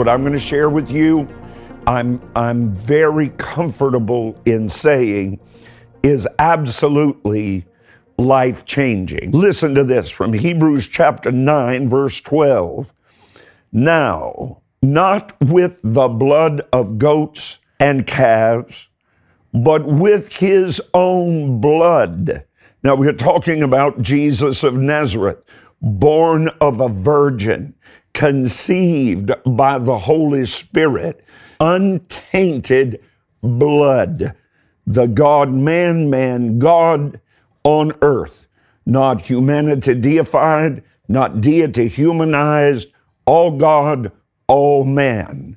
what I'm going to share with you, I'm, I'm very comfortable in saying is absolutely life changing. Listen to this from Hebrews chapter 9, verse 12. Now, not with the blood of goats and calves, but with his own blood. Now, we're talking about Jesus of Nazareth, born of a virgin, conceived by the Holy Spirit, untainted blood, the God man, man, God on earth, not humanity deified, not deity humanized, all God, all man.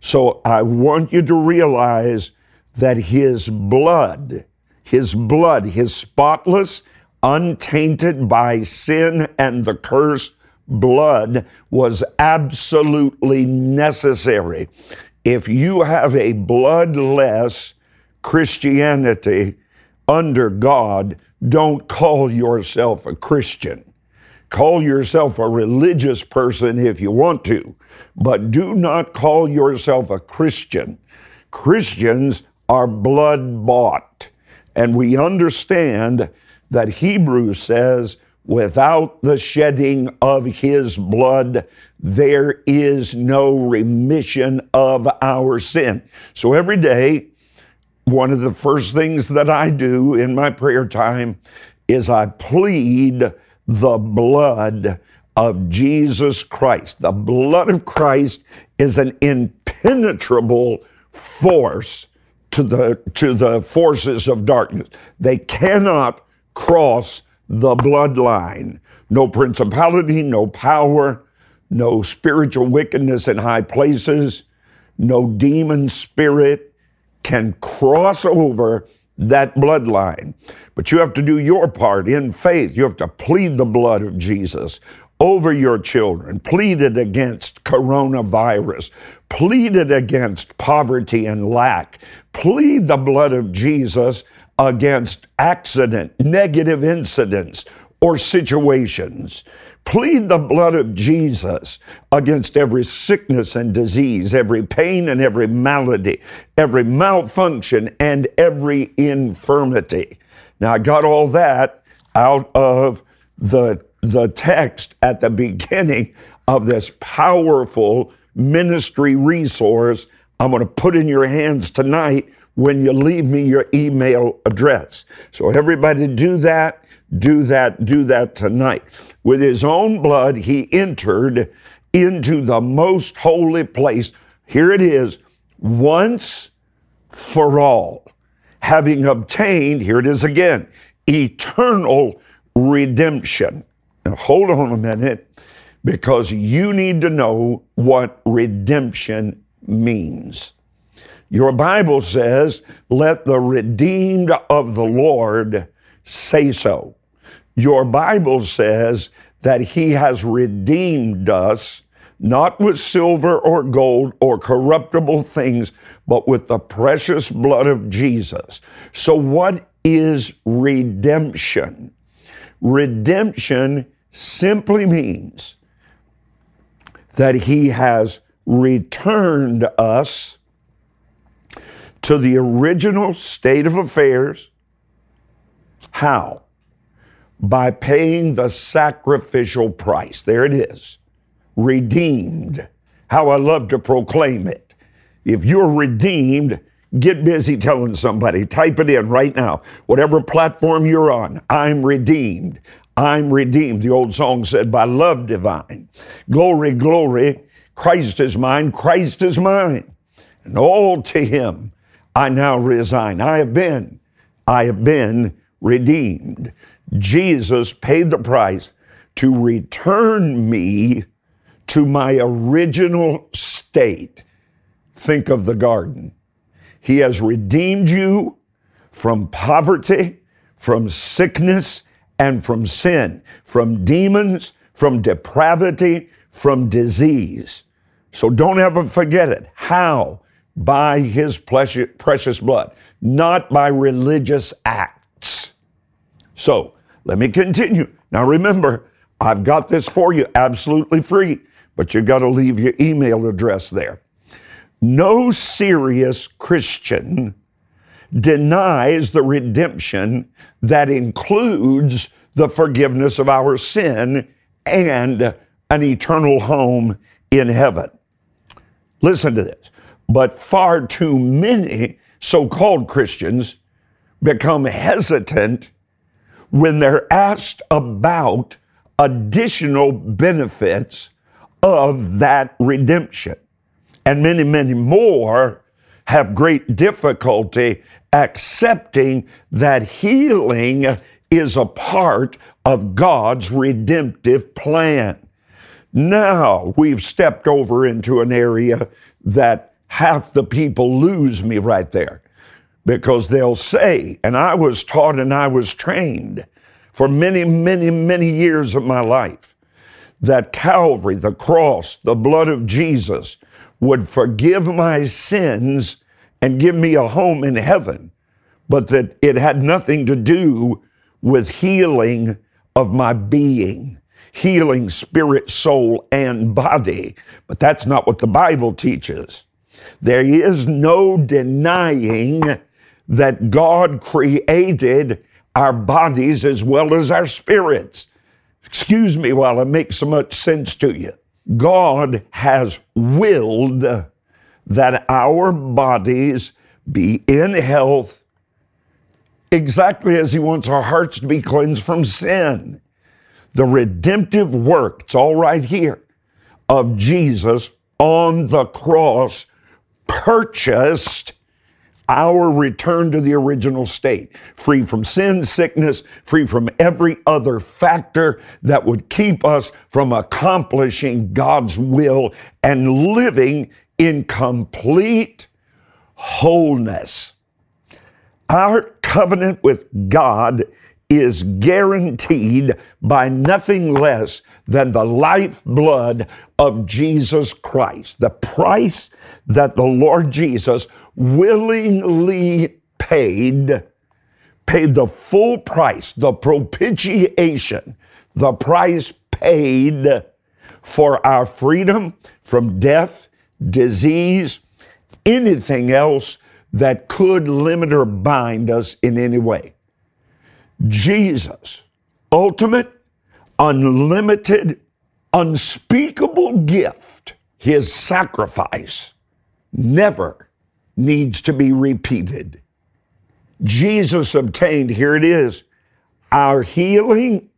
So I want you to realize that his blood, his blood, his spotless, untainted by sin and the curse blood was absolutely necessary. If you have a bloodless Christianity under God, don't call yourself a Christian. Call yourself a religious person if you want to, but do not call yourself a Christian. Christians are blood bought. And we understand that Hebrews says, without the shedding of his blood, there is no remission of our sin. So every day, one of the first things that I do in my prayer time is I plead the blood of Jesus Christ. The blood of Christ is an impenetrable force to the to the forces of darkness. They cannot cross the bloodline. No principality, no power, no spiritual wickedness in high places, no demon spirit can cross over that bloodline. But you have to do your part in faith. You have to plead the blood of Jesus over your children, plead it against coronavirus, plead it against poverty and lack, plead the blood of Jesus against accident, negative incidents, or situations. Plead the blood of Jesus against every sickness and disease, every pain and every malady, every malfunction and every infirmity. Now, I got all that out of the, the text at the beginning of this powerful ministry resource I'm going to put in your hands tonight when you leave me your email address. So, everybody do that, do that, do that tonight. With his own blood, he entered into the most holy place. Here it is, once for all, having obtained, here it is again, eternal redemption. Now, hold on a minute, because you need to know what redemption means. Your Bible says, let the redeemed of the Lord say so. Your Bible says that He has redeemed us not with silver or gold or corruptible things, but with the precious blood of Jesus. So, what is redemption? Redemption simply means that He has returned us to the original state of affairs. How? By paying the sacrificial price. There it is. Redeemed. How I love to proclaim it. If you're redeemed, get busy telling somebody. Type it in right now. Whatever platform you're on, I'm redeemed. I'm redeemed. The old song said, by love divine. Glory, glory. Christ is mine. Christ is mine. And all to him I now resign. I have been, I have been redeemed. Jesus paid the price to return me to my original state. Think of the garden. He has redeemed you from poverty, from sickness, and from sin, from demons, from depravity, from disease. So don't ever forget it. How? By his precious blood, not by religious acts. So let me continue. Now remember, I've got this for you absolutely free. but you've got to leave your email address there. No serious Christian denies the redemption that includes the forgiveness of our sin and an eternal home in heaven. Listen to this. But far too many so called Christians become hesitant when they're asked about additional benefits of that redemption. And many, many more have great difficulty accepting that healing is a part of God's redemptive plan. Now we've stepped over into an area that half the people lose me right there because they'll say, and I was taught and I was trained for many, many, many years of my life that Calvary, the cross, the blood of Jesus would forgive my sins and give me a home in heaven, but that it had nothing to do with healing of my being, healing spirit, soul, and body. But that's not what the Bible teaches. There is no denying that God created our bodies as well as our spirits. Excuse me while I make so much sense to you. God has willed that our bodies be in health exactly as He wants our hearts to be cleansed from sin. The redemptive work, it's all right here, of Jesus on the cross purchased our return to the original state, free from sin, sickness, free from every other factor that would keep us from accomplishing God's will and living in complete wholeness. Our covenant with God is guaranteed by nothing less than the lifeblood of Jesus Christ. The price that the Lord Jesus willingly paid, paid the full price, the propitiation, the price paid for our freedom from death, disease, anything else that could limit or bind us in any way. Jesus, ultimate, unlimited, unspeakable gift, his sacrifice, never needs to be repeated. Jesus obtained, here it is, our healing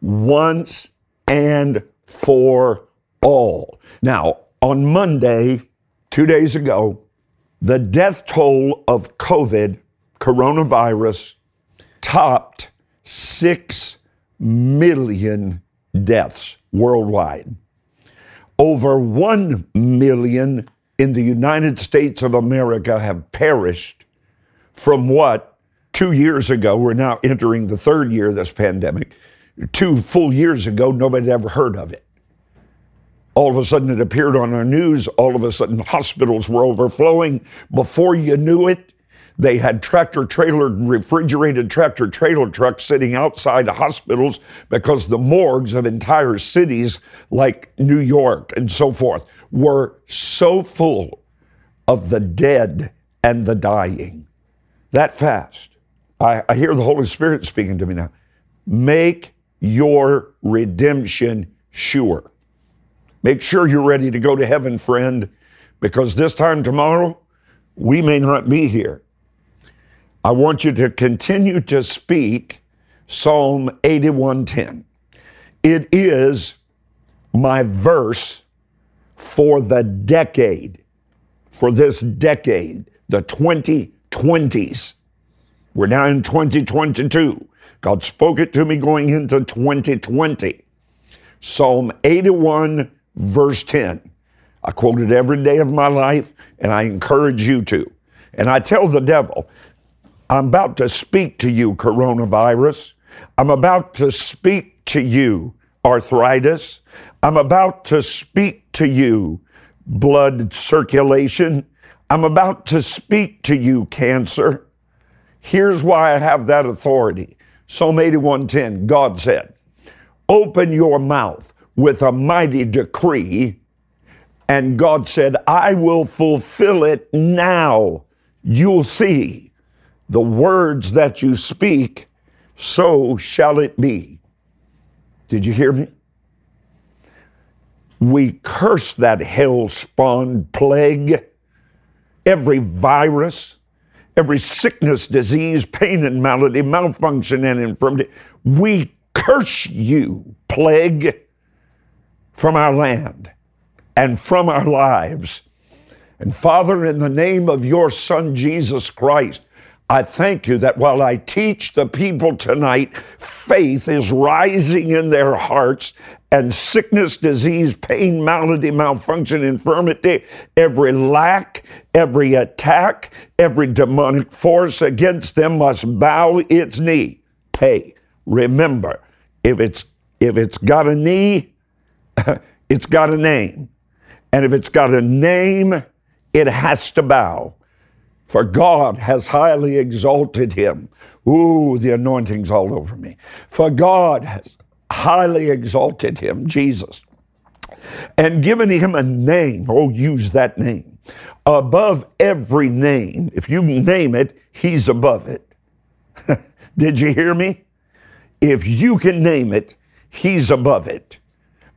once and for all. Now, on Monday, two days ago, the death toll of COVID, coronavirus, topped 6 million deaths worldwide. Over 1 million in the United States of America have perished from what two years ago, we're now entering the third year of this pandemic. Two full years ago, nobody ever heard of it. All of a sudden, it appeared on our news. All of a sudden, hospitals were overflowing. Before you knew it, they had tractor trailer, refrigerated tractor trailer trucks sitting outside hospitals because the morgues of entire cities like New York and so forth were so full of the dead and the dying. That fast. I, I hear the Holy Spirit speaking to me now. Make your redemption sure. Make sure you're ready to go to heaven, friend, because this time tomorrow, we may not be here. I want you to continue to speak Psalm 81:10. It is my verse for the decade, for this decade, the 2020s. We're now in 2022. God spoke it to me going into 2020. Psalm 81, verse 10. I quote it every day of my life, and I encourage you to. And I tell the devil, I'm about to speak to you, coronavirus. I'm about to speak to you, arthritis. I'm about to speak to you, blood circulation. I'm about to speak to you, cancer. Here's why I have that authority. Psalm 81:10, God said, Open your mouth with a mighty decree. And God said, I will fulfill it now. You'll see the words that you speak, so shall it be. Did you hear me? We curse that hell spawned plague, every virus, every sickness, disease, pain, and malady, malfunction, and infirmity. We curse you, plague, from our land and from our lives. And Father, in the name of your Son, Jesus Christ, I thank you that while I teach the people tonight, faith is rising in their hearts and sickness, disease, pain, malady, malfunction, infirmity, every lack, every attack, every demonic force against them must bow its knee. Hey, remember, if it's if it's got a knee, it's got a name. And if it's got a name, it has to bow for God has highly exalted him. Ooh, the anointing's all over me. For God has highly exalted him, Jesus, and given him a name. Oh, use that name. Above every name. If you name it, he's above it. Did you hear me? If you can name it, he's above it.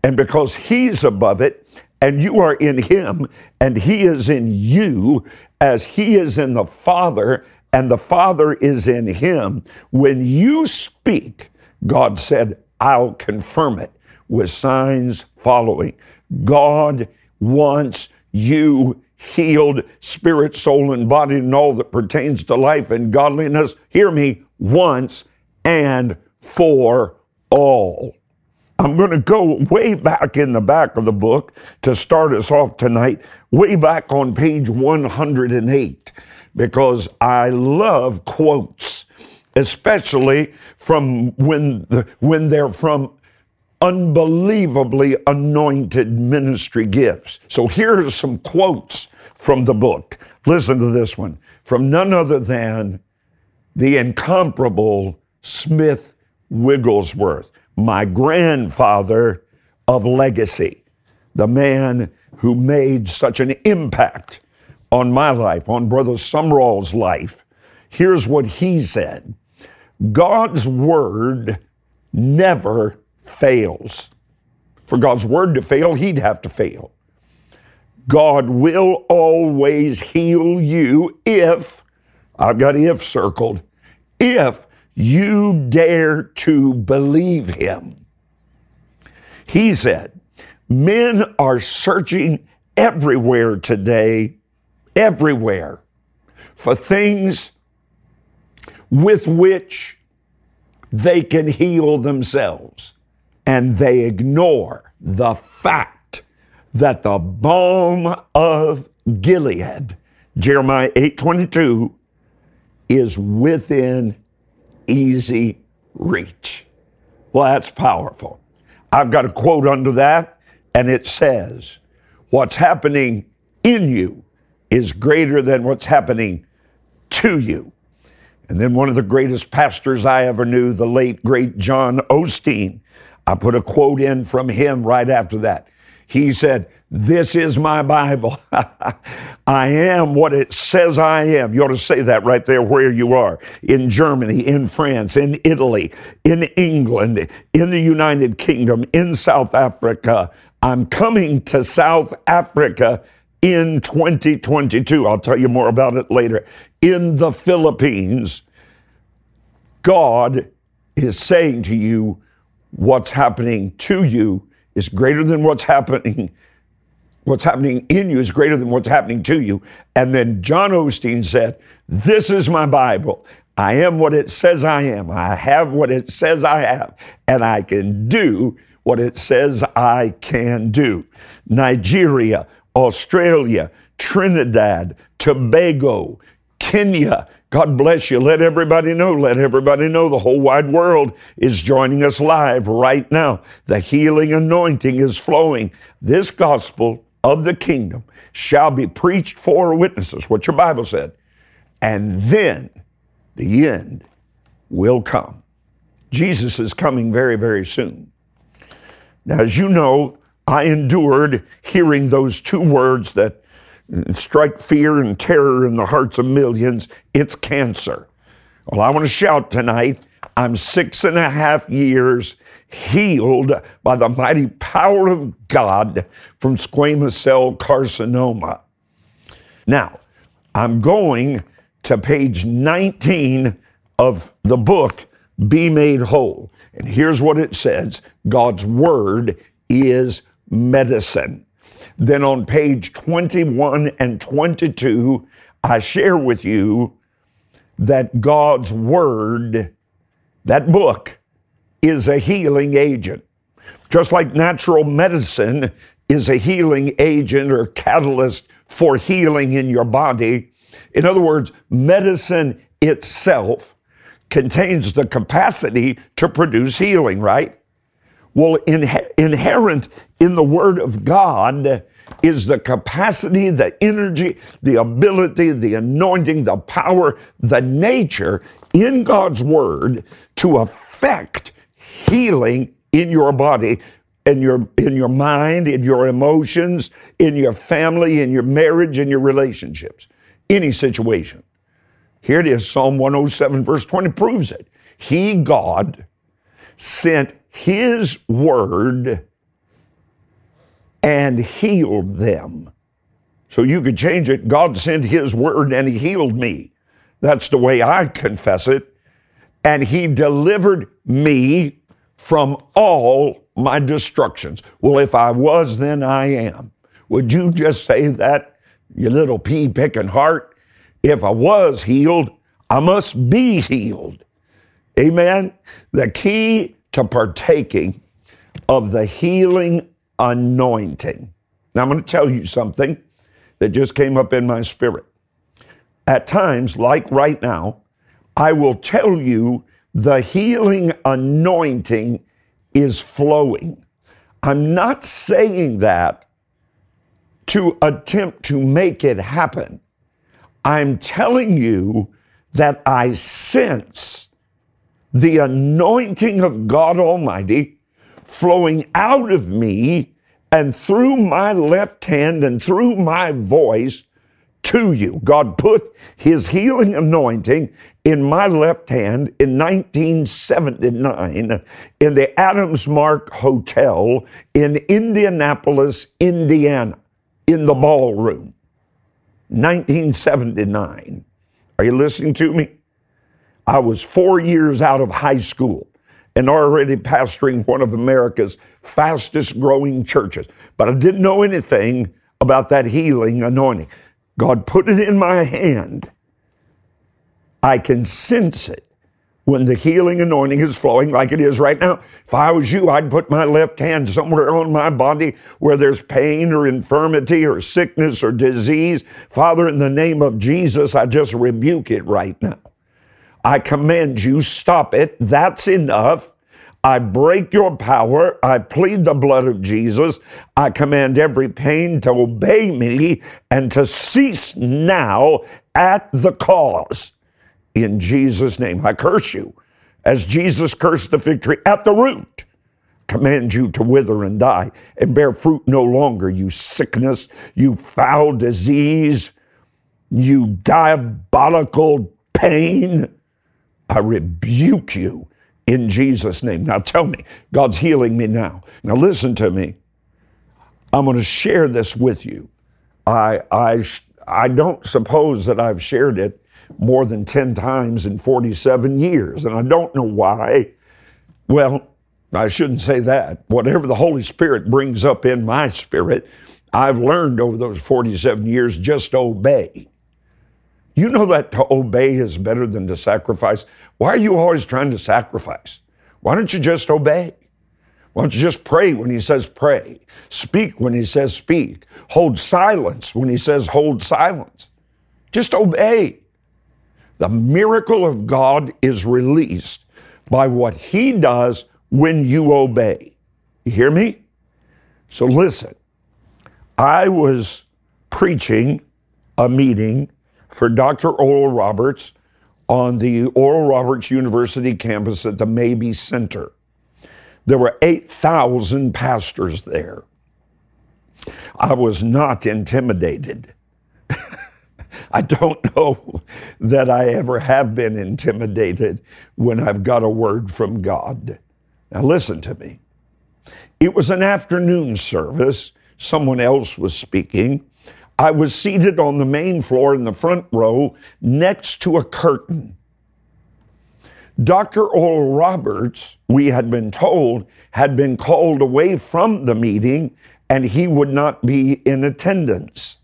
And because he's above it, and you are in him, and he is in you, as he is in the Father, and the Father is in him. When you speak, God said, I'll confirm it with signs following. God wants you healed, spirit, soul, and body, and all that pertains to life and godliness. Hear me once and for all. I'm going to go way back in the back of the book to start us off tonight, way back on page 108, because I love quotes, especially from when, the, when they're from unbelievably anointed ministry gifts. So here are some quotes from the book. Listen to this one from none other than the incomparable Smith Wigglesworth my grandfather of legacy, the man who made such an impact on my life, on Brother Sumrall's life. Here's what he said God's word never fails. For God's word to fail, he'd have to fail. God will always heal you if, I've got if circled, if you dare to believe him. He said, Men are searching everywhere today, everywhere, for things with which they can heal themselves. And they ignore the fact that the balm of Gilead, Jeremiah 8:22, is within easy reach. Well, that's powerful. I've got a quote under that, and it says, What's happening in you is greater than what's happening to you. And then one of the greatest pastors I ever knew, the late, great John Osteen, I put a quote in from him right after that. He said, This is my Bible. I am what it says I am. You ought to say that right there where you are in Germany, in France, in Italy, in England, in the United Kingdom, in South Africa. I'm coming to South Africa in 2022. I'll tell you more about it later. In the Philippines, God is saying to you, what's happening to you is greater than what's happening. What's happening in you is greater than what's happening to you. And then John Osteen said, This is my Bible. I am what it says I am. I have what it says I have. And I can do what it says I can do. Nigeria, Australia, Trinidad, Tobago, Kenya, God bless you. Let everybody know. Let everybody know the whole wide world is joining us live right now. The healing anointing is flowing. This gospel of the kingdom shall be preached for witnesses, what your Bible said. And then the end will come. Jesus is coming very, very soon. Now, as you know, I endured hearing those two words that strike fear and terror in the hearts of millions. It's cancer. Well, I want to shout tonight I'm six and a half years healed by the mighty power of God from squamous cell carcinoma. Now, I'm going to page 19 of the book, Be Made Whole. And here's what it says God's Word is medicine. Then on page 21 and 22, I share with you that God's Word, that book, is a healing agent. Just like natural medicine is a healing agent or catalyst for healing in your body. In other words, medicine itself contains the capacity to produce healing, right? Well, in, inherent in the Word of God is the capacity, the energy, the ability, the anointing, the power, the nature in God's Word to affect healing in your body in your in your mind in your emotions in your family in your marriage in your relationships any situation. Here it is psalm 107 verse 20 proves it. He god sent his word and healed them so you could change it god sent his word and he healed me that's the way i confess it and he delivered me from all my destructions. Well, if I was, then I am. Would you just say that, you little pea picking heart? If I was healed, I must be healed. Amen. The key to partaking of the healing anointing. Now, I'm going to tell you something that just came up in my spirit. At times, like right now, I will tell you the healing anointing is flowing. I'm not saying that to attempt to make it happen. I'm telling you that I sense the anointing of God Almighty flowing out of me and through my left hand and through my voice to you. God put his healing anointing in my left hand in 1979 in the Adams Mark Hotel in Indianapolis, Indiana, in the ballroom. 1979. Are you listening to me? I was four years out of high school and already pastoring one of America's fastest growing churches. But I didn't know anything about that healing anointing. God put it in my hand. I can sense it when the healing anointing is flowing like it is right now. If I was you, I'd put my left hand somewhere on my body where there's pain or infirmity or sickness or disease. Father, in the name of Jesus, I just rebuke it right now. I command you, stop it. That's enough. I break your power. I plead the blood of Jesus. I command every pain to obey me and to cease now at the cause. In Jesus' name, I curse you as Jesus cursed the fig tree at the root. Command you to wither and die and bear fruit no longer, you sickness, you foul disease, you diabolical pain. I rebuke you in Jesus' name. Now tell me, God's healing me now. Now listen to me. I'm going to share this with you. I, I, I don't suppose that I've shared it more than 10 times in 47 years, and I don't know why. Well, I shouldn't say that. Whatever the Holy Spirit brings up in my spirit, I've learned over those 47 years just obey. You know that to obey is better than to sacrifice. Why are you always trying to sacrifice? Why don't you just obey? Why don't you just pray when he says pray? Speak when he says speak. Hold silence when he says hold silence. Just obey. The miracle of God is released by what he does when you obey. You hear me? So listen, I was preaching a meeting for Dr. Oral Roberts on the Oral Roberts University campus at the Mabee Center. There were 8,000 pastors there. I was not intimidated. I don't know that I ever have been intimidated when I've got a word from God. Now, listen to me. It was an afternoon service. Someone else was speaking. I was seated on the main floor in the front row next to a curtain. Dr. Oral Roberts, we had been told, had been called away from the meeting and he would not be in attendance.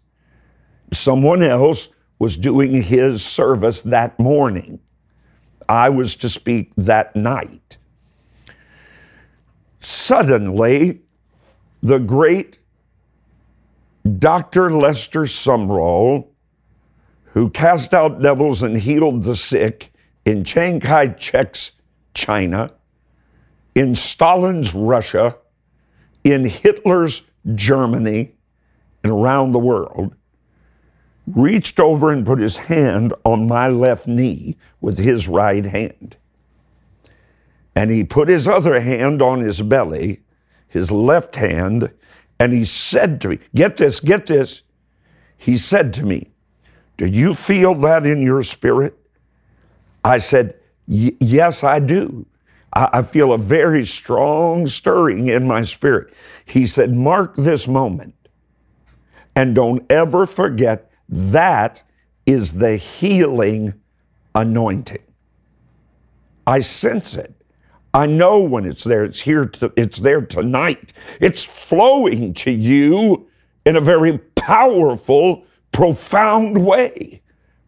Someone else was doing his service that morning. I was to speak that night. Suddenly, the great Dr. Lester Sumrall, who cast out devils and healed the sick in Chiang Kai shek's China, in Stalin's Russia, in Hitler's Germany, and around the world, reached over and put his hand on my left knee with his right hand. And he put his other hand on his belly, his left hand, and he said to me, Get this, get this. He said to me, Do you feel that in your spirit? I said, Yes, I do. I feel a very strong stirring in my spirit. He said, Mark this moment and don't ever forget that is the healing anointing. I sense it. I know when it's there. It's here. To, it's there tonight. It's flowing to you in a very powerful, profound way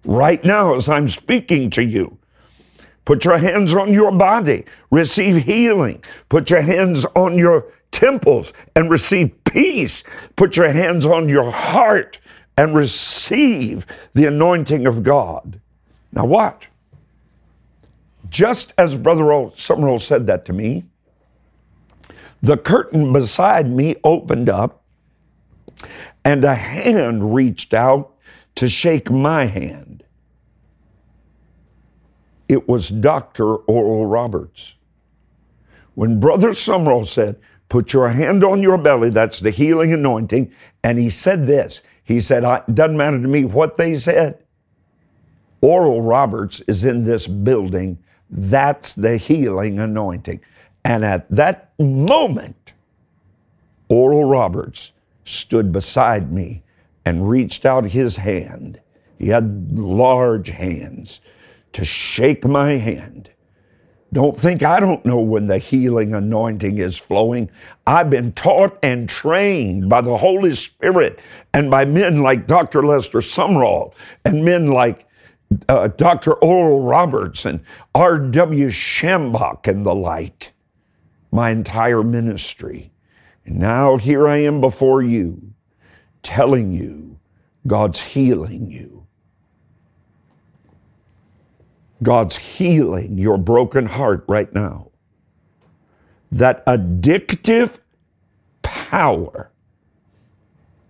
right now as I'm speaking to you. Put your hands on your body, receive healing. Put your hands on your temples and receive peace. Put your hands on your heart and receive the anointing of God. Now, watch. Just as Brother Sumrall said that to me, the curtain beside me opened up and a hand reached out to shake my hand. It was Dr. Oral Roberts. When Brother Sumrall said, Put your hand on your belly, that's the healing anointing, and he said this He said, It doesn't matter to me what they said. Oral Roberts is in this building that's the healing anointing. And at that moment, Oral Roberts stood beside me and reached out his hand. He had large hands to shake my hand. Don't think I don't know when the healing anointing is flowing. I've been taught and trained by the Holy Spirit and by men like Dr. Lester Sumrall and men like uh, Dr. Oral Roberts and R.W. Schambach and the like, my entire ministry. And now here I am before you, telling you God's healing you. God's healing your broken heart right now. That addictive power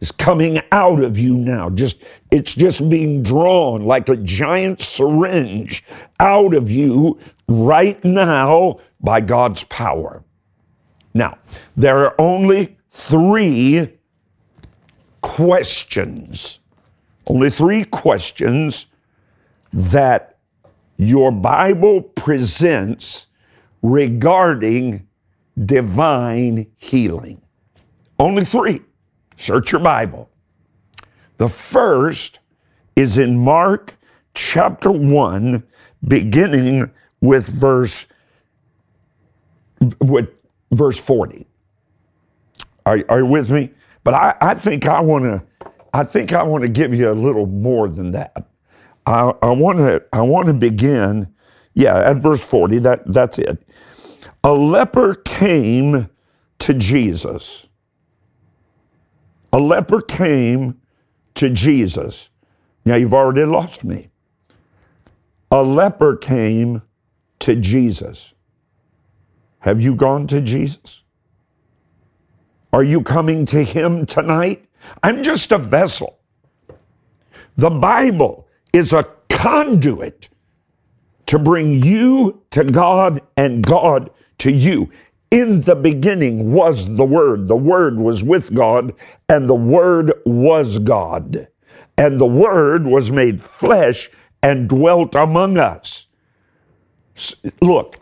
is coming out of you now. Just it's just being drawn like a giant syringe out of you right now by God's power. Now, there are only 3 questions. Only 3 questions that your Bible presents regarding divine healing. Only 3. Search your Bible. The first is in Mark chapter 1, beginning with verse with verse 40. Are, are you with me? But I, I think I want to I think I want to give you a little more than that. I, I want to I want to begin, yeah, at verse 40. That that's it. A leper came to Jesus a leper came to Jesus. Now you've already lost me. A leper came to Jesus. Have you gone to Jesus? Are you coming to Him tonight? I'm just a vessel. The Bible is a conduit to bring you to God and God to you. In the beginning was the Word. The Word was with God, and the Word was God. And the Word was made flesh and dwelt among us. Look,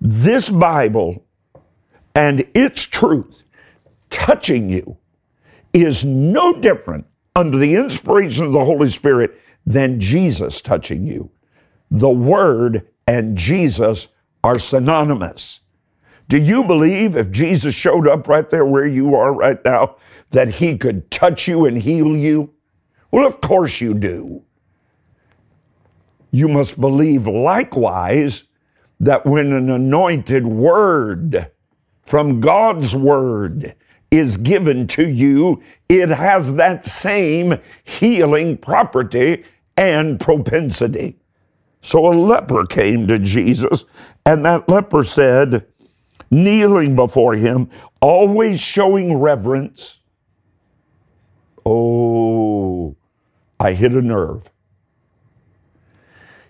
this Bible and its truth touching you is no different under the inspiration of the Holy Spirit than Jesus touching you. The Word and Jesus are synonymous. Do you believe if Jesus showed up right there where you are right now, that he could touch you and heal you? Well, of course you do. You must believe likewise that when an anointed word from God's word is given to you, it has that same healing property and propensity. So a leper came to Jesus, and that leper said, kneeling before him, always showing reverence. Oh, I hit a nerve.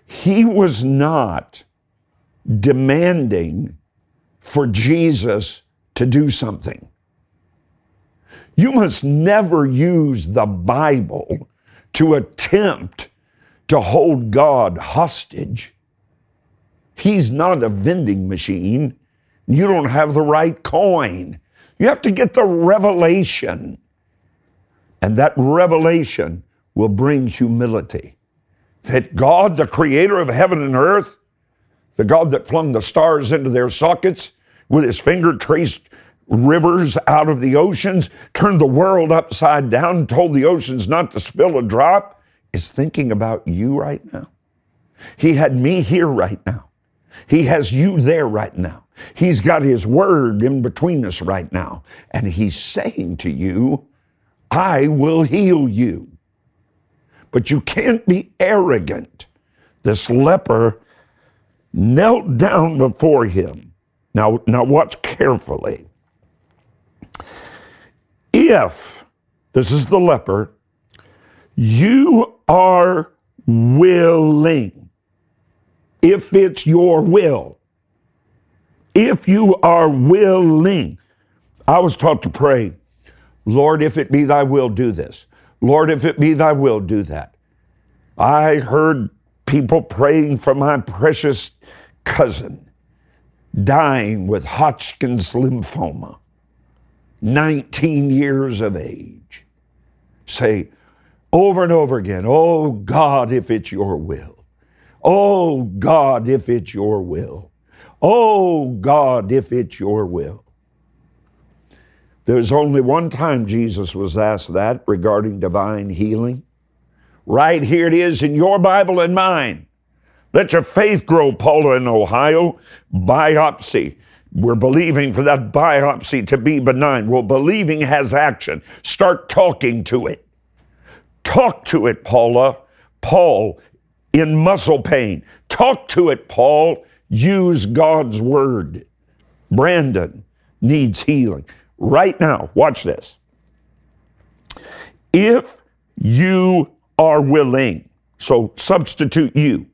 He was not demanding for Jesus to do something. You must never use the Bible to attempt to hold God hostage. He's not a vending machine. You don't have the right coin. You have to get the revelation. And that revelation will bring humility. That God, the creator of heaven and earth, the God that flung the stars into their sockets with his finger, traced rivers out of the oceans, turned the world upside down, told the oceans not to spill a drop, is thinking about you right now. He had me here right now. He has you there right now. He's got His word in between us right now. And He's saying to you, I will heal you. But you can't be arrogant. This leper knelt down before him. Now, now watch carefully. If, this is the leper, you are willing, if it's your will, if you are willing, I was taught to pray, Lord, if it be thy will, do this. Lord, if it be thy will, do that. I heard people praying for my precious cousin dying with Hodgkin's lymphoma, 19 years of age. Say over and over again, Oh God, if it's your will. Oh God, if it's your will. Oh God, if it's your will. There's only one time Jesus was asked that regarding divine healing. Right here it is in your Bible and mine. Let your faith grow, Paula in Ohio. Biopsy. We're believing for that biopsy to be benign. Well, believing has action. Start talking to it. Talk to it, Paula. Paul, in muscle pain. Talk to it, Paul. Use God's word. Brandon needs healing. Right now, watch this. If you are willing. So substitute you.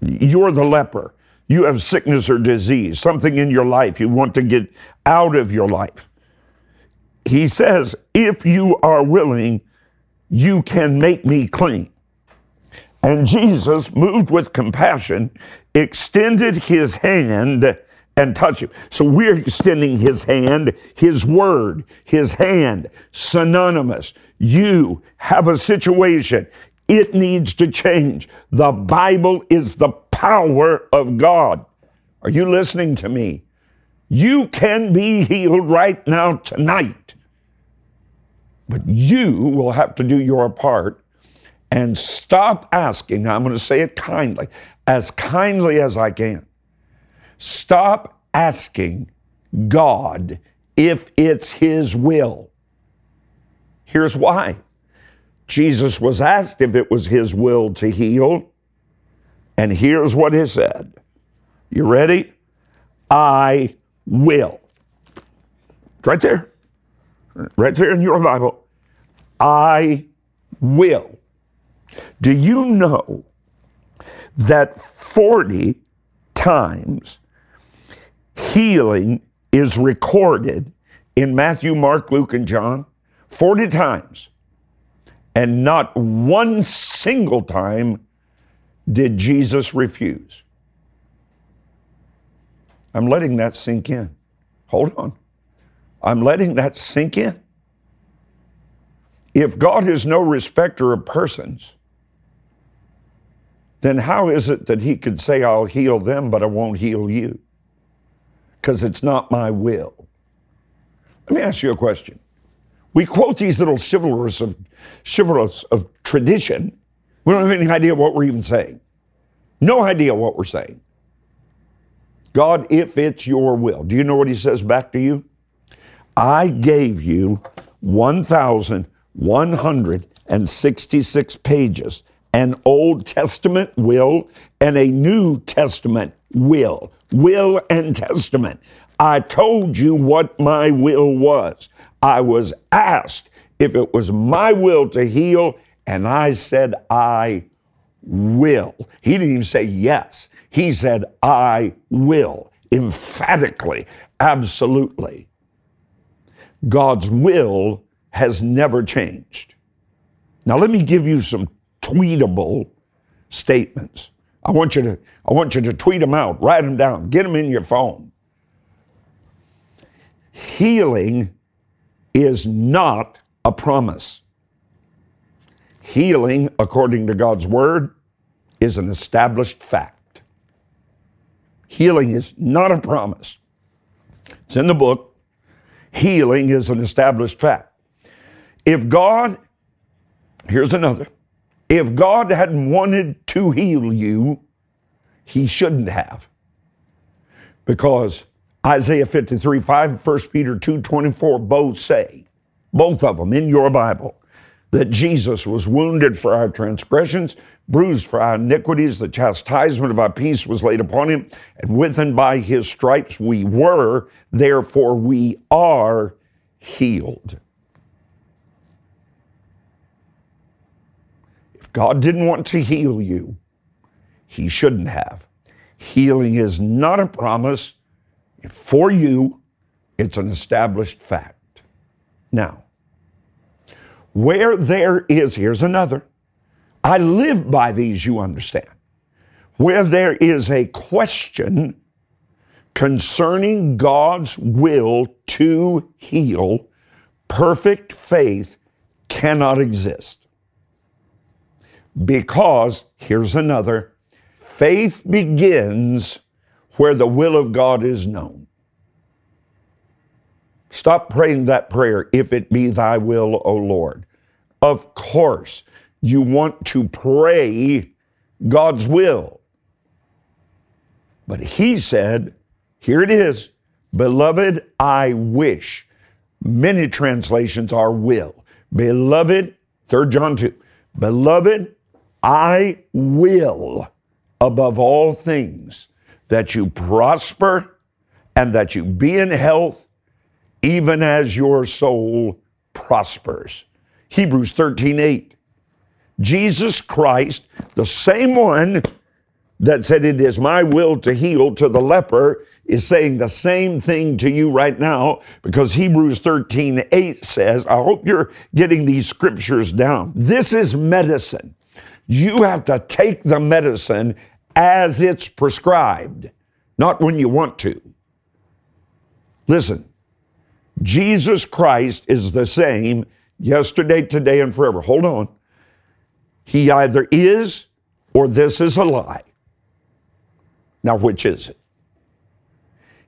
You're the leper. You have sickness or disease, something in your life you want to get out of your life. He says, if you are willing, you can make me clean. And Jesus, moved with compassion, extended his hand and touched him. So we're extending his hand, his word, his hand, synonymous. You have a situation. It needs to change. The Bible is the power of God. Are you listening to me? You can be healed right now, tonight. But you will have to do your part and stop asking. I'm going to say it kindly, as kindly as I can. Stop asking God if it's His will. Here's why Jesus was asked if it was his will to heal, and here's what he said You ready? I will. right there. Right there in your Bible. I will. Do you know that 40 times healing is recorded in Matthew, Mark, Luke, and John 40 times. And not one single time did Jesus refuse. I'm letting that sink in. Hold on. I'm letting that sink in. If God is no respecter of persons, then how is it that He could say, I'll heal them, but I won't heal you? Because it's not my will. Let me ask you a question. We quote these little chivalrous of chivalrous of tradition. We don't have any idea what we're even saying. No idea what we're saying. God, if it's your will. Do you know what he says back to you? I gave you 1,166 pages, an Old Testament will and a New Testament will. Will and testament. I told you what my will was. I was asked if it was my will to heal, and I said, I will. He didn't even say yes. He said, I will, emphatically, absolutely. God's will has never changed. Now, let me give you some tweetable statements. I want you to, I want you to tweet them out, write them down, get them in your phone. Healing is not a promise. Healing, according to God's word, is an established fact. Healing is not a promise. It's in the book. Healing is an established fact. If God, here's another, if God hadn't wanted to heal you, he shouldn't have. Because Isaiah 53 5, 1 Peter 2 24 both say, both of them in your Bible, that Jesus was wounded for our transgressions, bruised for our iniquities, the chastisement of our peace was laid upon him, and with and by his stripes we were, therefore we are healed. God didn't want to heal you, he shouldn't have. Healing is not a promise for you, it's an established fact. Now, where there is, here's another. I live by these, you understand. Where there is a question concerning God's will to heal, perfect faith cannot exist. Because, here's another, faith begins where the will of God is known. Stop praying that prayer, if it be thy will, O Lord. Of course, you want to pray God's will. But he said, here it is, beloved, I wish. Many translations are will. Beloved, 3 John 2, beloved, I will above all things that you prosper and that you be in health, even as your soul prospers. Hebrews 13 8. Jesus Christ, the same one that said, It is my will to heal to the leper, is saying the same thing to you right now because Hebrews 13 8 says, I hope you're getting these scriptures down. This is medicine. You have to take the medicine as it's prescribed, not when you want to. Listen, Jesus Christ is the same yesterday, today, and forever. Hold on. He either is or this is a lie. Now, which is it?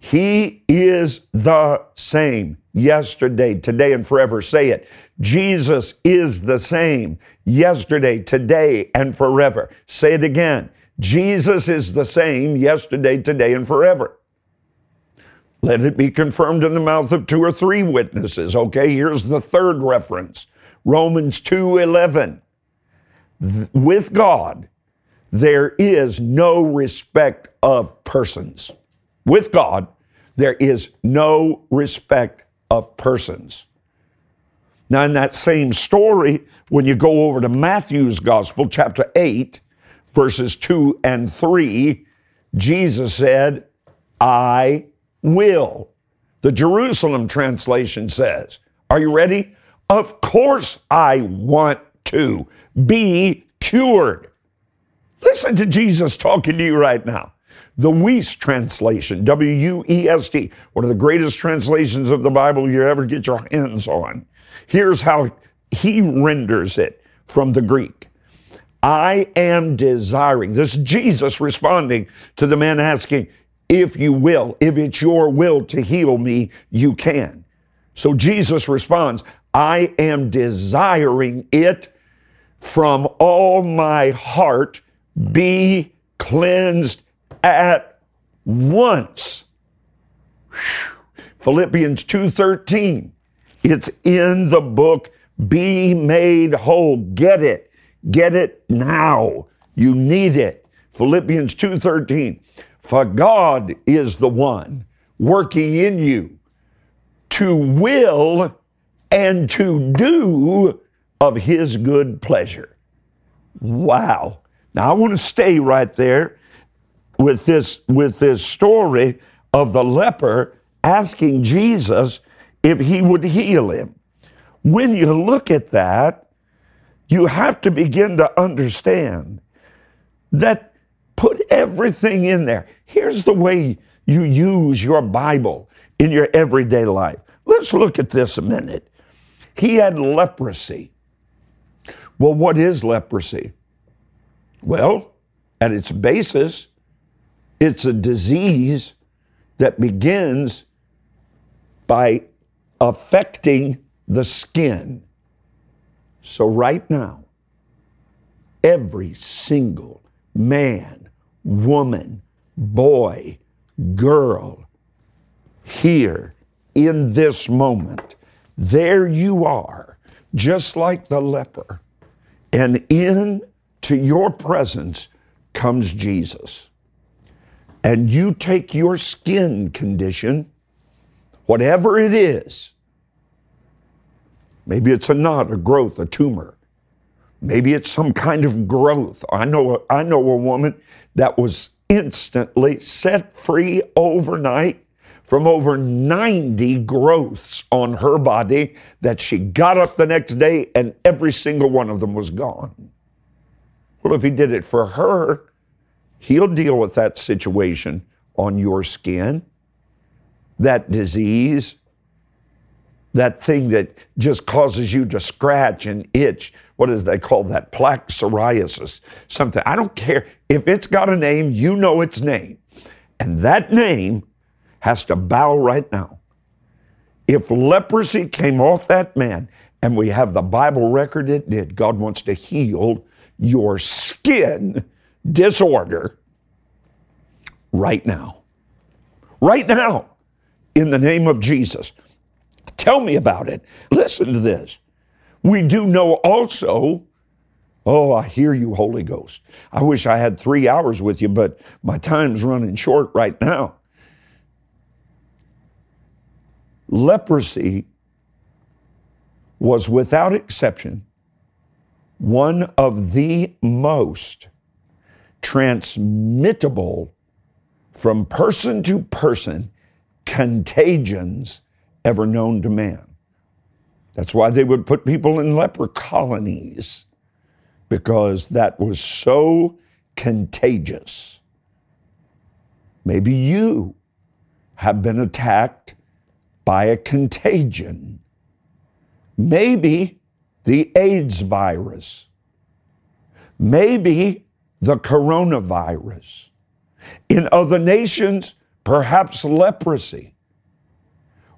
He is the same yesterday, today, and forever. Say it. Jesus is the same yesterday, today, and forever. Say it again. Jesus is the same yesterday, today, and forever. Let it be confirmed in the mouth of two or three witnesses. Okay, here's the third reference. Romans 2:11. With God, there is no respect of persons. With God, there is no respect of persons. Now, in that same story, when you go over to Matthew's Gospel, chapter 8, verses 2 and 3, Jesus said, I will. The Jerusalem translation says, Are you ready? Of course I want to be cured. Listen to Jesus talking to you right now. The Wuest translation, W U E S T, one of the greatest translations of the Bible you ever get your hands on. Here's how he renders it from the Greek I am desiring. This is Jesus responding to the man asking, If you will, if it's your will to heal me, you can. So Jesus responds, I am desiring it from all my heart be cleansed at once. Whew. Philippians 2:13. It's in the book be made whole. Get it. Get it now. You need it. Philippians 2:13. For God is the one working in you to will and to do of his good pleasure. Wow. Now I want to stay right there with this with this story of the leper asking Jesus if he would heal him. When you look at that, you have to begin to understand that put everything in there. Here's the way you use your Bible in your everyday life. Let's look at this a minute. He had leprosy. Well, what is leprosy? Well, at its basis, it's a disease that begins by affecting the skin. So, right now, every single man, woman, boy, girl, here in this moment, there you are, just like the leper. And into your presence comes Jesus. And you take your skin condition, whatever it is, maybe it's a knot, a growth, a tumor. Maybe it's some kind of growth. I know, I know a woman that was instantly set free overnight from over 90 growths on her body that she got up the next day and every single one of them was gone. Well, if he did it for her, he'll deal with that situation on your skin, that disease, that thing that just causes you to scratch and itch. What is they call that? Plaque psoriasis. Something. I don't care. If it's got a name, you know its name. And that name has to bow right now. If leprosy came off that man, and we have the Bible record it did, God wants to heal your skin disorder right now. Right now, in the name of Jesus. Tell me about it. Listen to this. We do know also, oh, I hear you, Holy Ghost. I wish I had three hours with you, but my time's running short right now. leprosy was without exception one of the most transmittable from person to person contagions ever known to man. That's why they would put people in leper colonies, because that was so contagious. Maybe you have been attacked by a contagion. Maybe the AIDS virus. Maybe the coronavirus. In other nations, perhaps leprosy.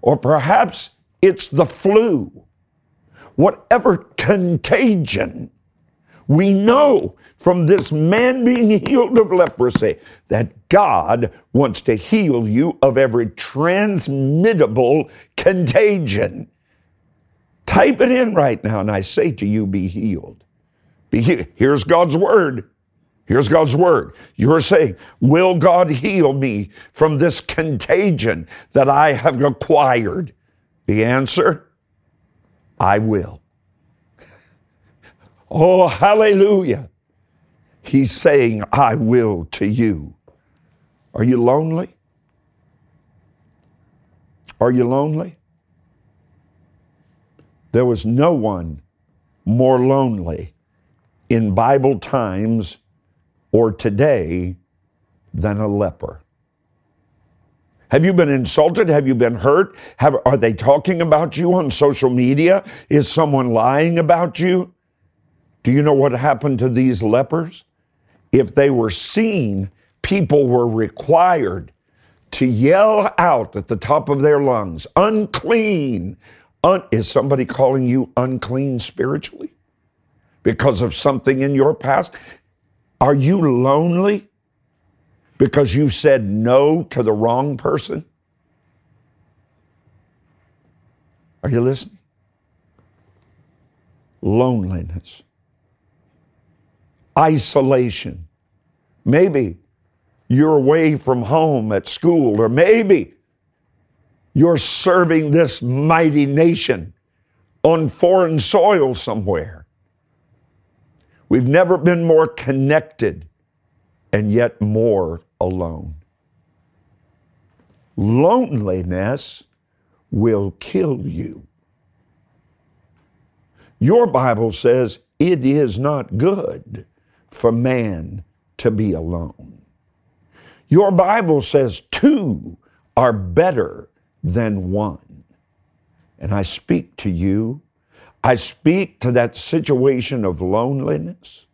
Or perhaps it's the flu. Whatever contagion we know from this man being healed of leprosy that God wants to heal you of every transmittable contagion. Type it in right now, and I say to you, be healed. Be he- Here's God's word. Here's God's word. You're saying, Will God heal me from this contagion that I have acquired? The answer, I will. Oh, hallelujah. He's saying, I will to you. Are you lonely? Are you lonely? There was no one more lonely in Bible times or today than a leper. Have you been insulted? Have you been hurt? Have, are they talking about you on social media? Is someone lying about you? Do you know what happened to these lepers? If they were seen, people were required to yell out at the top of their lungs, unclean. Un- is somebody calling you unclean spiritually because of something in your past? Are you lonely because you said no to the wrong person? Are you listening? Loneliness, isolation. Maybe you're away from home at school, or maybe you're serving this mighty nation on foreign soil somewhere. We've never been more connected and yet more alone. Loneliness will kill you. Your Bible says it is not good for man to be alone. Your Bible says two are better than one. And I speak to you, I speak to that situation of loneliness.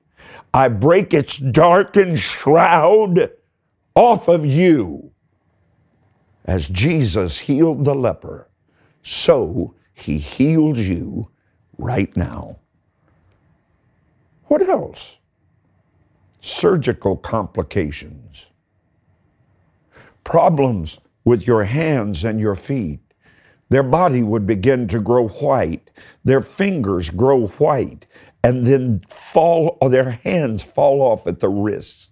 I break its darkened shroud off of you. As Jesus healed the leper, so he heals you right now. What else? Surgical complications, problems with your hands and your feet. Their body would begin to grow white, their fingers grow white, and then fall, or their hands fall off at the wrists.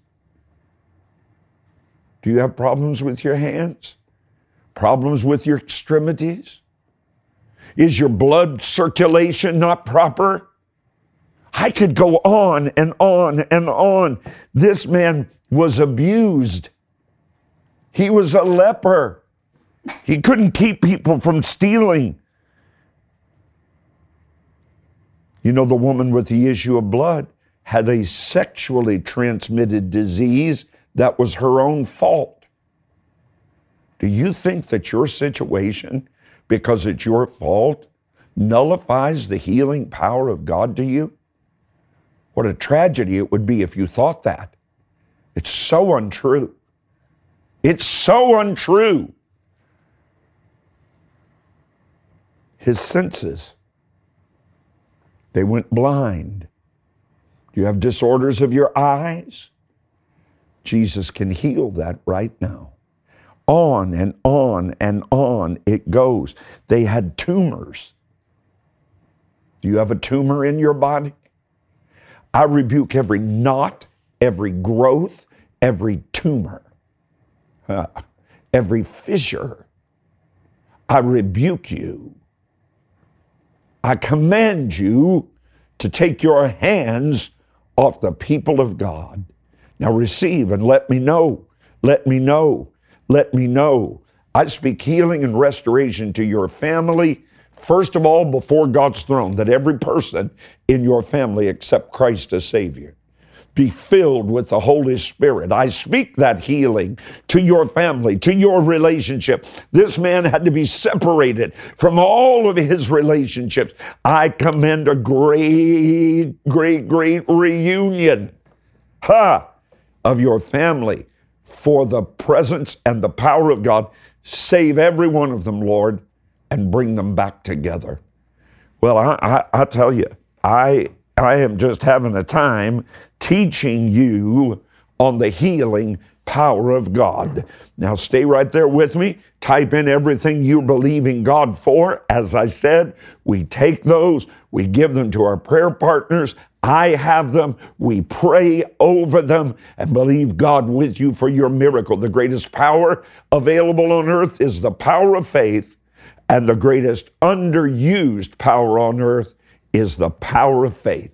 Do you have problems with your hands? Problems with your extremities? Is your blood circulation not proper? I could go on and on and on. This man was abused. He was a leper. He couldn't keep people from stealing. You know, the woman with the issue of blood had a sexually transmitted disease that was her own fault. Do you think that your situation, because it's your fault, nullifies the healing power of God to you? What a tragedy it would be if you thought that. It's so untrue. It's so untrue. His senses, they went blind. Do you have disorders of your eyes? Jesus can heal that right now. On and on and on it goes. They had tumors. Do you have a tumor in your body? I rebuke every knot, every growth, every tumor, uh, every fissure. I rebuke you. I command you to take your hands off the people of God now receive and let me know. Let me know. Let me know. I speak healing and restoration to your family, first of all, before God's throne, that every person in your family accept Christ as Savior. Be filled with the Holy Spirit. I speak that healing to your family, to your relationship. This man had to be separated from all of his relationships. I commend a great, great, great reunion. Ha! of your family for the presence and the power of God. Save every one of them, Lord, and bring them back together. Well, I, I, I tell you, I, I am just having a time teaching you on the healing power of God. Now, stay right there with me. Type in everything you're believing God for. As I said, we take those, we give them to our prayer partners. I have them. We pray over them and believe God with you for your miracle. The greatest power available on earth is the power of faith, and the greatest underused power on earth is the power of faith.